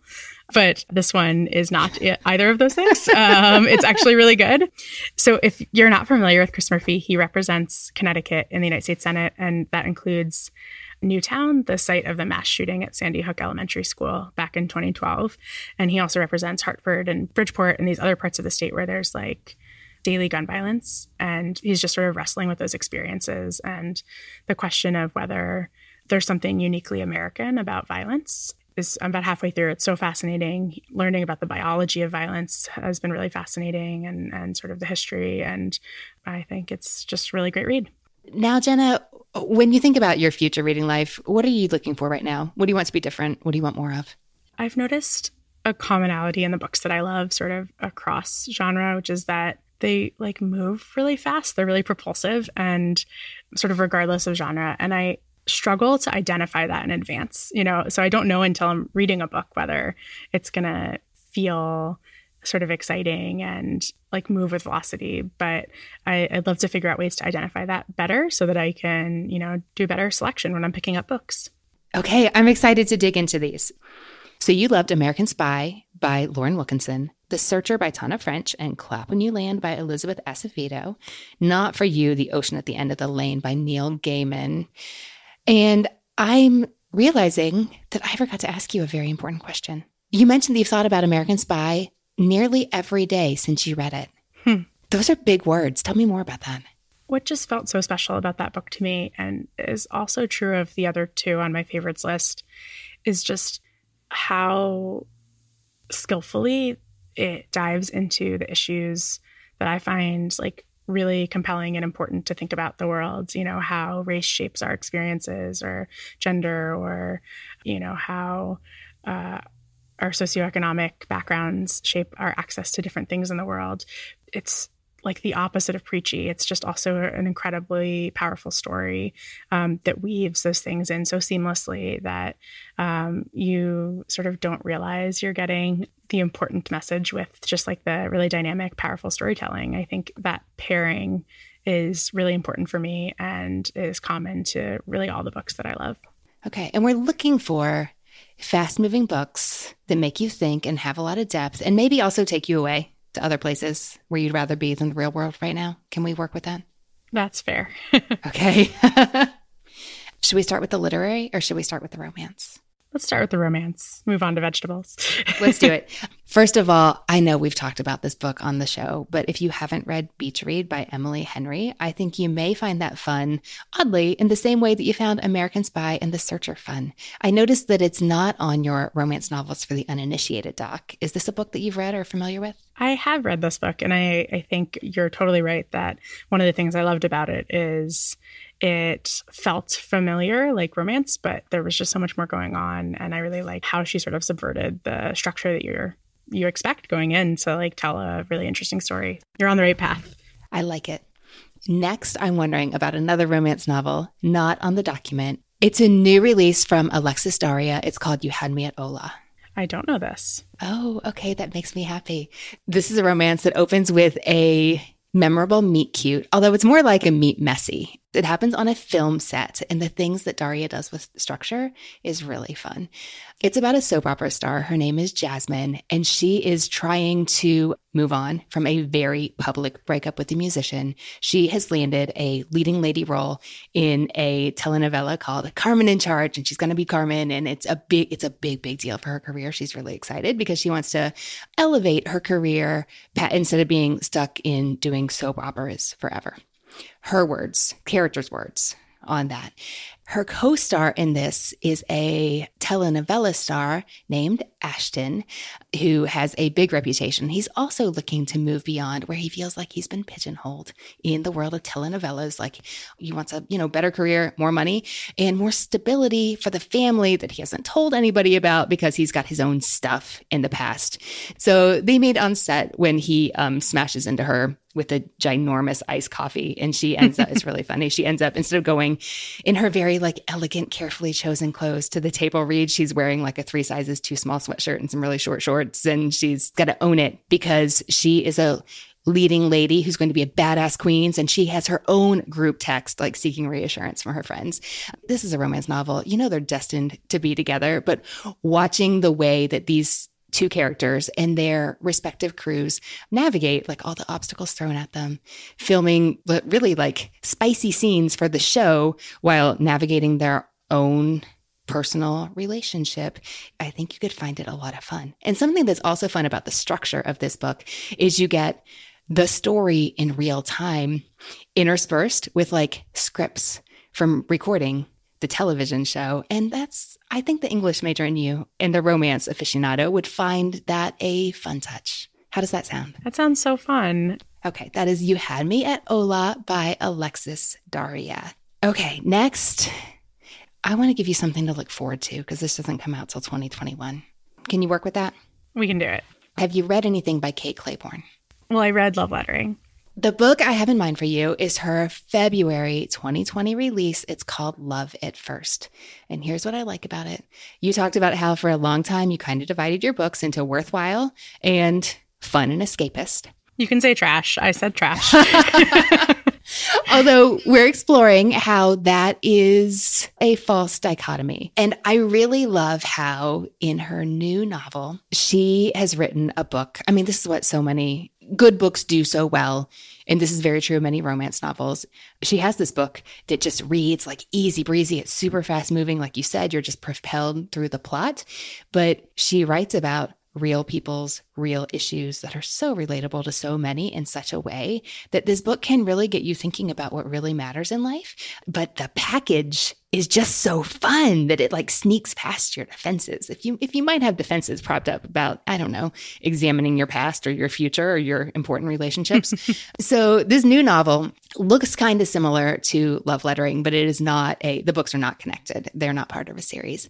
But this one is not either of those things. Um, it's actually really good. So, if you're not familiar with Chris Murphy, he represents Connecticut in the United States Senate, and that includes Newtown, the site of the mass shooting at Sandy Hook Elementary School back in 2012. And he also represents Hartford and Bridgeport and these other parts of the state where there's like daily gun violence. And he's just sort of wrestling with those experiences and the question of whether there's something uniquely American about violence. Is I'm about halfway through. It's so fascinating. Learning about the biology of violence has been really fascinating and, and sort of the history. And I think it's just really great read. Now, Jenna, when you think about your future reading life, what are you looking for right now? What do you want to be different? What do you want more of? I've noticed a commonality in the books that I love, sort of across genre, which is that they like move really fast. They're really propulsive and sort of regardless of genre. And I struggle to identify that in advance, you know, so I don't know until I'm reading a book whether it's going to feel sort of exciting and like move with velocity. But I, i'd love to figure out ways to identify that better so that I can, you know, do better selection when I'm picking up books. Okay, I'm excited to dig into these. So you loved American Spy by Lauren Wilkinson, The Searcher by Tana French, and Clap When You Land by Elizabeth Acevedo. Not for You, The Ocean at the End of the Lane by Neil Gaiman. And I'm realizing that I forgot to ask you a very important question. You mentioned that you've thought about American Spy nearly every day since you read it. Hmm. Those are big words. Tell me more about that. What just felt so special about that book to me, and is also true of the other two on my favorites list, is just how skillfully it dives into the issues that I find like really compelling and important to think about the world, you know, how race shapes our experiences or gender or, you know, how uh, our socioeconomic backgrounds shape our access to different things in the world. It's like the opposite of preachy. It's just also an incredibly powerful story um, that weaves those things in so seamlessly that um, you sort of don't realize you're getting the important message with just like the really dynamic, powerful storytelling. I think that pairing is really important for me and is common to really all the books that I love. Okay. And we're looking for fast moving books that make you think and have a lot of depth and maybe also take you away to other places where you'd rather be than the real world right now? Can we work with that? That's fair. okay. should we start with the literary or should we start with the romance? Let's start with the romance, move on to vegetables. Let's do it. First of all, I know we've talked about this book on the show, but if you haven't read Beach Read by Emily Henry, I think you may find that fun, oddly, in the same way that you found American Spy and The Searcher fun. I noticed that it's not on your romance novels for the uninitiated doc. Is this a book that you've read or familiar with? I have read this book, and I, I think you're totally right that one of the things I loved about it is it felt familiar, like romance, but there was just so much more going on. And I really like how she sort of subverted the structure that you're you expect going in to like tell a really interesting story. You're on the right path. I like it. Next, I'm wondering about another romance novel, not on the document. It's a new release from Alexis Daria. It's called You Had Me at Hola. I don't know this. Oh, okay. That makes me happy. This is a romance that opens with a memorable meet cute, although it's more like a meet messy. It happens on a film set, and the things that Daria does with structure is really fun. It's about a soap opera star. Her name is Jasmine, and she is trying to move on from a very public breakup with a musician. She has landed a leading lady role in a telenovela called Carmen in Charge, and she's going to be Carmen. And it's a big, it's a big, big deal for her career. She's really excited because she wants to elevate her career instead of being stuck in doing soap operas forever her words, characters' words on that. Her co star in this is a telenovela star named Ashton, who has a big reputation. He's also looking to move beyond where he feels like he's been pigeonholed in the world of telenovelas. Like he wants a, you know, better career, more money, and more stability for the family that he hasn't told anybody about because he's got his own stuff in the past. So they meet on set when he um, smashes into her with a ginormous iced coffee. And she ends up, it's really funny. She ends up, instead of going in her very like elegant, carefully chosen clothes to the table read, she's wearing like a three sizes too small sweatshirt and some really short shorts. And she's got to own it because she is a leading lady who's going to be a badass queens and she has her own group text like seeking reassurance from her friends this is a romance novel you know they're destined to be together but watching the way that these two characters and their respective crews navigate like all the obstacles thrown at them, filming really like spicy scenes for the show while navigating their own personal relationship. I think you could find it a lot of fun. And something that's also fun about the structure of this book is you get the story in real time interspersed with like scripts from recording the television show. And that's, I think the English major in you and the romance aficionado would find that a fun touch. How does that sound? That sounds so fun. Okay, that is You Had Me at Hola by Alexis Daria. Okay, next, I want to give you something to look forward to because this doesn't come out till 2021. Can you work with that? We can do it. Have you read anything by Kate Clayborn? Well, I read Love Lettering. The book I have in mind for you is her February 2020 release. It's called Love at First. And here's what I like about it. You talked about how for a long time you kind of divided your books into worthwhile and fun and escapist. You can say trash. I said trash. Although we're exploring how that is a false dichotomy. And I really love how in her new novel, she has written a book. I mean, this is what so many good books do so well. And this is very true of many romance novels. She has this book that just reads like easy breezy. It's super fast moving. Like you said, you're just propelled through the plot. But she writes about real people's real issues that are so relatable to so many in such a way that this book can really get you thinking about what really matters in life. But the package is just so fun that it like sneaks past your defenses. If you if you might have defenses propped up about, I don't know, examining your past or your future or your important relationships. so this new novel looks kind of similar to Love Lettering, but it is not a the books are not connected. They're not part of a series.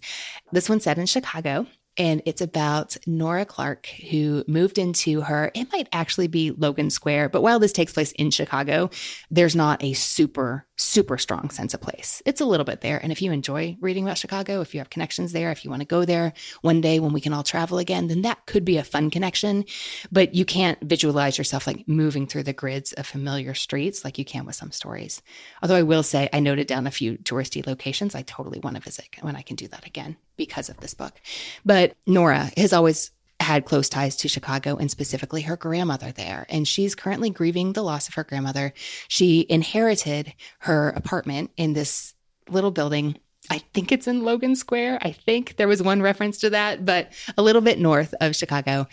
This one's set in Chicago and it's about Nora Clark, who moved into her, it might actually be Logan Square, but while this takes place in Chicago, there's not a super, super strong sense of place. It's a little bit there. And if you enjoy reading about Chicago, if you have connections there, if you want to go there one day when we can all travel again, then that could be a fun connection. But you can't visualize yourself like moving through the grids of familiar streets like you can with some stories. Although I will say, I noted down a few touristy locations I totally want to visit when I can do that again because of this book. But Nora has always had close ties to Chicago and specifically her grandmother there. And she's currently grieving the loss of her grandmother. She inherited her apartment in this little building I think it's in Logan Square. I think there was one reference to that, but a little bit north of Chicago.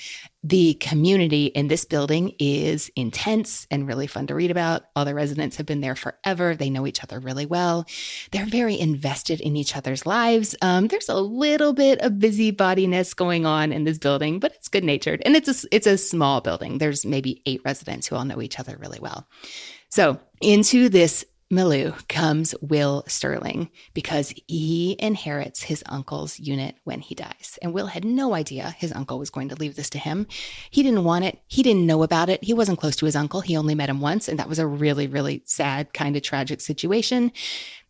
The community in this building is intense and really fun to read about. All the residents have been there forever. They know each other really well. They're very invested in each other's lives. Um, there's a little bit of busybodiness going on in this building, but it's good natured. And it's a, it's a small building. There's maybe eight residents who all know each other really well. So, into this Malou comes Will Sterling because he inherits his uncle's unit when he dies. And Will had no idea his uncle was going to leave this to him. He didn't want it. He didn't know about it. He wasn't close to his uncle. He only met him once. And that was a really, really sad, kind of tragic situation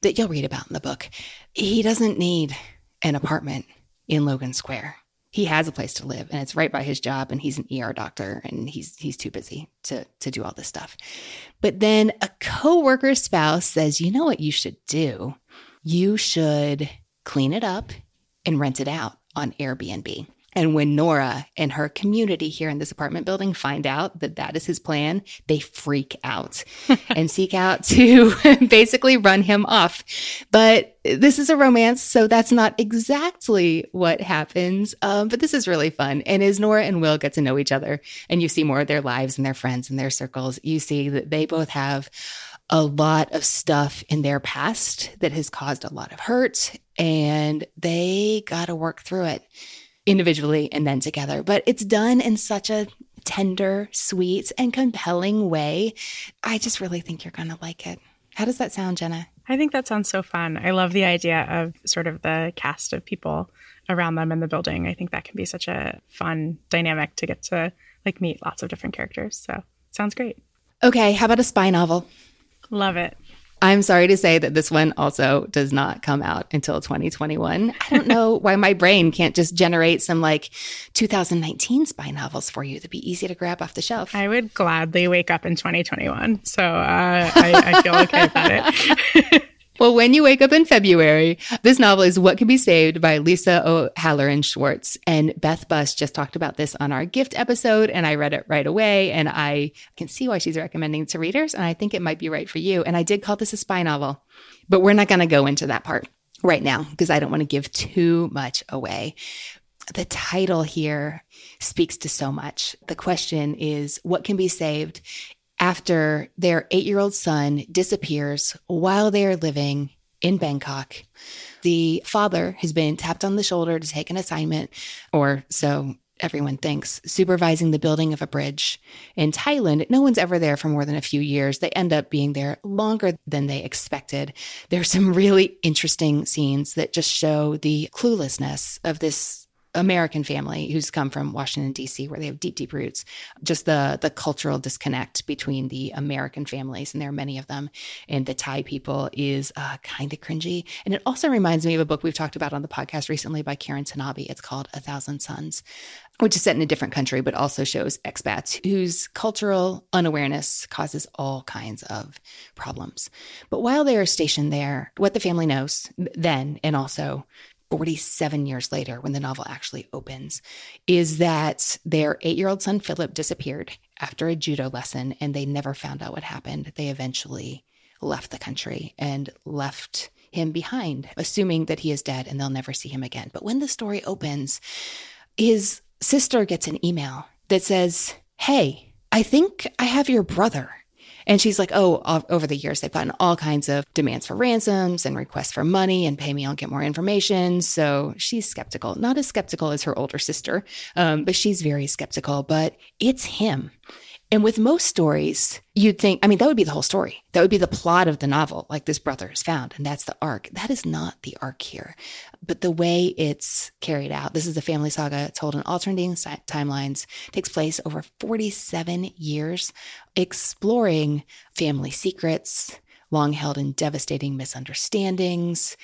that you'll read about in the book. He doesn't need an apartment in Logan Square he has a place to live and it's right by his job and he's an ER doctor and he's he's too busy to to do all this stuff. But then a coworker's spouse says, "You know what you should do? You should clean it up and rent it out on Airbnb." And when Nora and her community here in this apartment building find out that that is his plan, they freak out and seek out to basically run him off. But this is a romance, so that's not exactly what happens. Um, but this is really fun. And as Nora and Will get to know each other and you see more of their lives and their friends and their circles, you see that they both have a lot of stuff in their past that has caused a lot of hurt and they got to work through it individually and then together. But it's done in such a tender, sweet, and compelling way. I just really think you're going to like it. How does that sound, Jenna? I think that sounds so fun. I love the idea of sort of the cast of people around them in the building. I think that can be such a fun dynamic to get to like meet lots of different characters. So, sounds great. Okay, how about a spy novel? Love it. I'm sorry to say that this one also does not come out until 2021. I don't know why my brain can't just generate some like 2019 spy novels for you That'd be easy to grab off the shelf. I would gladly wake up in 2021. So uh, I, I feel okay about it. Well, when you wake up in February, this novel is What Can Be Saved by Lisa O'Halloran Schwarz. And Beth Buss just talked about this on our gift episode, and I read it right away. And I can see why she's recommending it to readers, and I think it might be right for you. And I did call this a spy novel, but we're not going to go into that part right now because I don't want to give too much away. The title here speaks to so much. The question is what can be saved after their eight year old son disappears while they are living in Bangkok. The father has been tapped on the shoulder to take an assignment, or so everyone thinks, supervising the building of a bridge. In Thailand, no one's ever there for more than a few years. They end up being there longer than they expected. There's some really interesting scenes that just show the cluelessness of this American family who's come from Washington D.C., where they have deep, deep roots. Just the the cultural disconnect between the American families, and there are many of them, and the Thai people is uh, kind of cringy. And it also reminds me of a book we've talked about on the podcast recently by Karin Tanabe. It's called A Thousand Suns, which is set in a different country, but also shows expats whose cultural unawareness causes all kinds of problems. But while they are stationed there, what the family knows then, and also 47 years later, when the novel actually opens, is that their eight year old son Philip disappeared after a judo lesson and they never found out what happened. They eventually left the country and left him behind, assuming that he is dead and they'll never see him again. But when the story opens, his sister gets an email that says, Hey, I think I have your brother. And she's like, oh, over the years, they've gotten all kinds of demands for ransoms and requests for money and pay me, I'll get more information. So she's skeptical, not as skeptical as her older sister, um, but she's very skeptical. But it's him. And with most stories, you'd think, I mean, that would be the whole story. That would be the plot of the novel, like this brother is found, and that's the arc. That is not the arc here. But the way it's carried out, this is a family saga told in alternating timelines, takes place over 47 years, exploring family secrets, long held and devastating misunderstandings,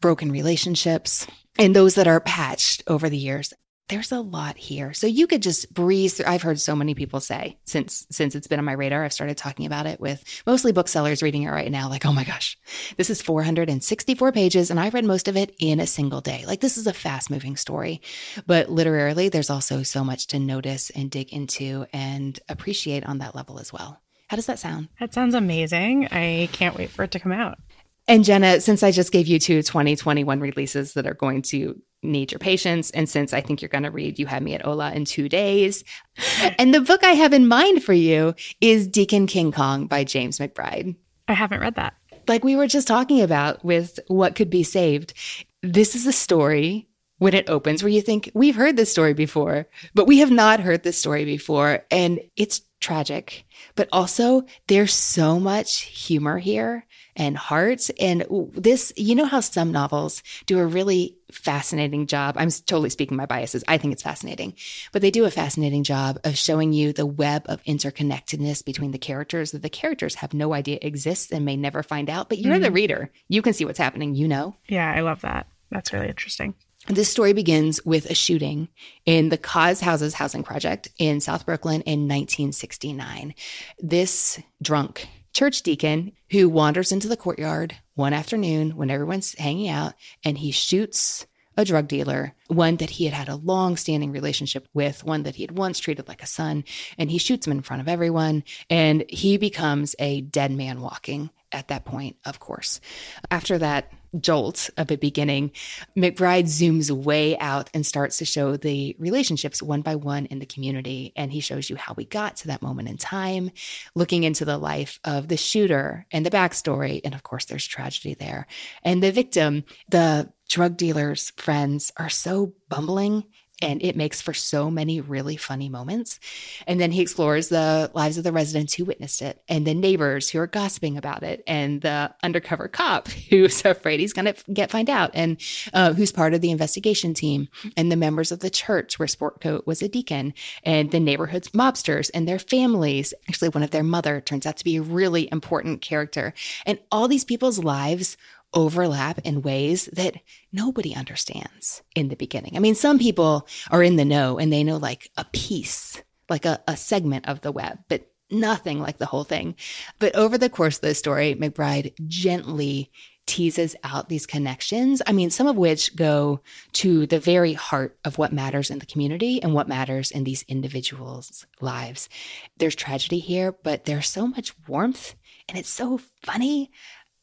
broken relationships, and those that are patched over the years there's a lot here. So you could just breeze through. I've heard so many people say since since it's been on my radar, I've started talking about it with mostly booksellers reading it right now. Like, oh my gosh, this is 464 pages, and I read most of it in a single day. Like, this is a fast moving story. But literarily, there's also so much to notice and dig into and appreciate on that level as well. How does that sound? That sounds amazing. I can't wait for it to come out. And Jenna, since I just gave you two 2021 releases that are going to need your patience, and since I think you're going to read You Had Me at Hola in two days, and the book I have in mind for you is Deacon King Kong by James McBride. I haven't read that. Like we were just talking about with What Could Be Saved, this is a story when it opens where you think, we've heard this story before, but we have not heard this story before. And it's tragic, but also there's so much humor here and heart. And this, you know how some novels do a really fascinating job. I'm totally speaking my biases. I think it's fascinating, but they do a fascinating job of showing you the web of interconnectedness between the characters that the characters have no idea exists and may never find out. But you're mm-hmm. the reader. You can see what's happening, you know? Yeah, I love that. That's really interesting. This story begins with a shooting in the Cause Houses Housing Project in South Brooklyn in 1969. This drunk church deacon who wanders into the courtyard one afternoon when everyone's hanging out and he shoots a drug dealer, one that he had had a long standing relationship with, one that he had once treated like a son, and he shoots him in front of everyone. And he becomes a dead man walking at that point, of course. After that, jolt of a beginning, McBride zooms way out and starts to show the relationships one by one in the community. And he shows you how we got to that moment in time, looking into the life of the shooter and the backstory. And of course, there's tragedy there. And the victim, the drug dealer's friends are so bumbling and it makes for so many really funny moments. And then he explores the lives of the residents who witnessed it, and the neighbors who are gossiping about it, and the undercover cop who's afraid he's going to get find out, and uh, who's part of the investigation team, and the members of the church where Sportcoat was a deacon, and the neighborhood's mobsters and their families. Actually, one of their mother turns out to be a really important character, and all these people's lives overlap in ways that nobody understands in the beginning. I mean, some people are in the know and they know like a piece, like a, a segment of the web, but nothing like the whole thing. But over the course of the story, McBride gently teases out these connections. I mean, some of which go to the very heart of what matters in the community and what matters in these individuals' lives. There's tragedy here, but there's so much warmth and it's so funny.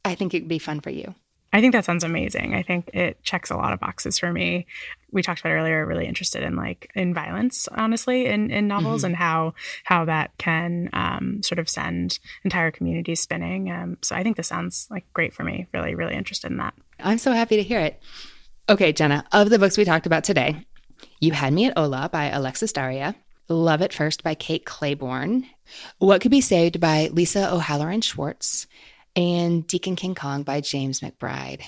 I think it'd be fun for you. I think that sounds amazing. I think it checks a lot of boxes for me. We talked about earlier, really interested in like in violence, honestly, in, in novels mm-hmm. and how how that can um, sort of send entire communities spinning. Um, so I think this sounds like great for me. Really, really interested in that. I'm so happy to hear it. Okay, Jenna, of the books we talked about today, you had me at Hola by Alexis Daria. Love at First by Kate Clayborn. What Could Be Saved by Lisa O'Halloran Schwarz and Deacon King Kong by James McBride.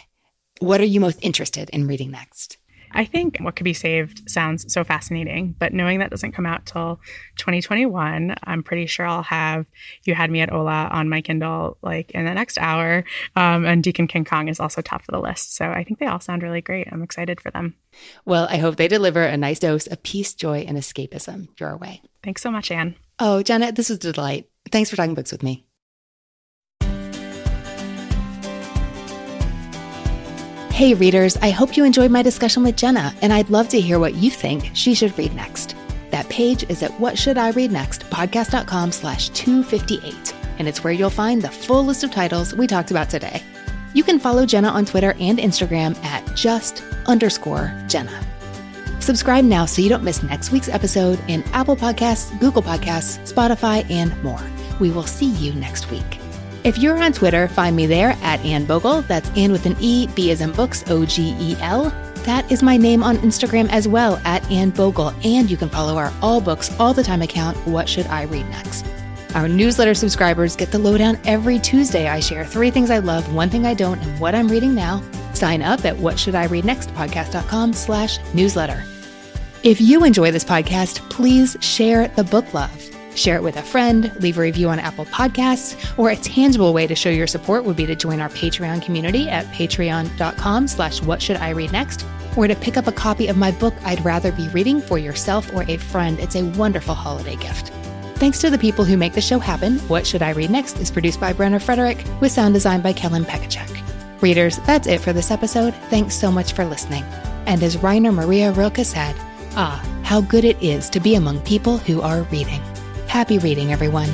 What are you most interested in reading next? I think What Could Be Saved sounds so fascinating, but knowing that doesn't come out till 2021, I'm pretty sure I'll have You Had Me at Hola on my Kindle like in the next hour. Um, and Deacon King Kong is also top of the list. So I think they all sound really great. I'm excited for them. Well, I hope they deliver a nice dose of peace, joy, and escapism your way. Thanks so much, Anne. Oh, Janet, this was a delight. Thanks for talking books with me. Hey, readers, I hope you enjoyed my discussion with Jenna, and I'd love to hear what you think she should read next. That page is at what should I read next podcast.com slash 258, and it's where you'll find the full list of titles we talked about today. You can follow Jenna on Twitter and Instagram at just underscore Jenna. Subscribe now so you don't miss next week's episode in Apple Podcasts, Google Podcasts, Spotify, and more. We will see you next week. If you're on Twitter, find me there at Anne Bogel. That's Anne with an E, B as in books, O G E L. That is my name on Instagram as well, at Anne Bogel. And you can follow our All Books All the Time account, What Should I Read Next? Our newsletter subscribers get the lowdown every Tuesday. I share three things I love, one thing I don't, and what I'm reading now. Sign up at whatshouldireadnextpodcast.com slash newsletter. If you enjoy this podcast, please share the book love. Share it with a friend, leave a review on Apple Podcasts, or a tangible way to show your support would be to join our Patreon community at patreon.com slash what should I read next, or to pick up a copy of my book I'd Rather Be Reading for yourself or a friend. It's a wonderful holiday gift. Thanks to the people who make the show happen, What Should I Read Next is produced by Brenna Frederick with sound design by Kellen Pekacek. Readers, that's it for this episode. Thanks so much for listening. And as Rainer Maria Rilke said, ah, how good it is to be among people who are reading. Happy reading, everyone.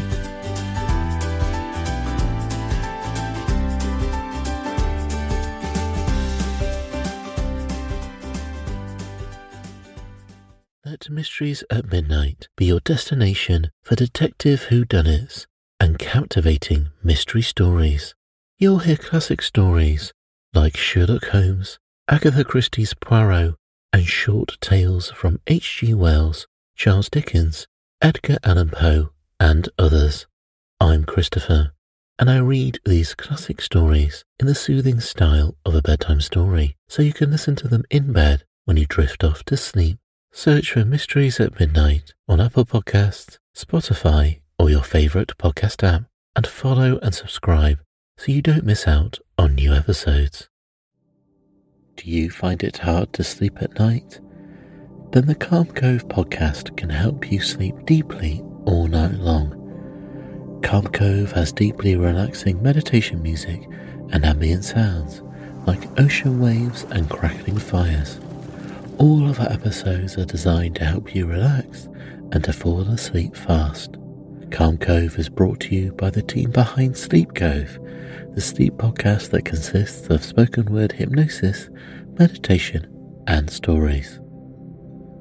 Let Mysteries at Midnight be your destination for detective whodunits and captivating mystery stories. You'll hear classic stories like Sherlock Holmes, Agatha Christie's Poirot, and short tales from H.G. Wells, Charles Dickens, Edgar Allan Poe, and others. I'm Christopher, and I read these classic stories in the soothing style of a bedtime story so you can listen to them in bed when you drift off to sleep. Search for Mysteries at Midnight on Apple Podcasts, Spotify, or your favorite podcast app, and follow and subscribe so you don't miss out on new episodes. Do you find it hard to sleep at night? Then the Calm Cove podcast can help you sleep deeply all night long. Calm Cove has deeply relaxing meditation music and ambient sounds like ocean waves and crackling fires. All of our episodes are designed to help you relax and to fall asleep fast. Calm Cove is brought to you by the team behind Sleep Cove the sleep podcast that consists of spoken word hypnosis, meditation, and stories.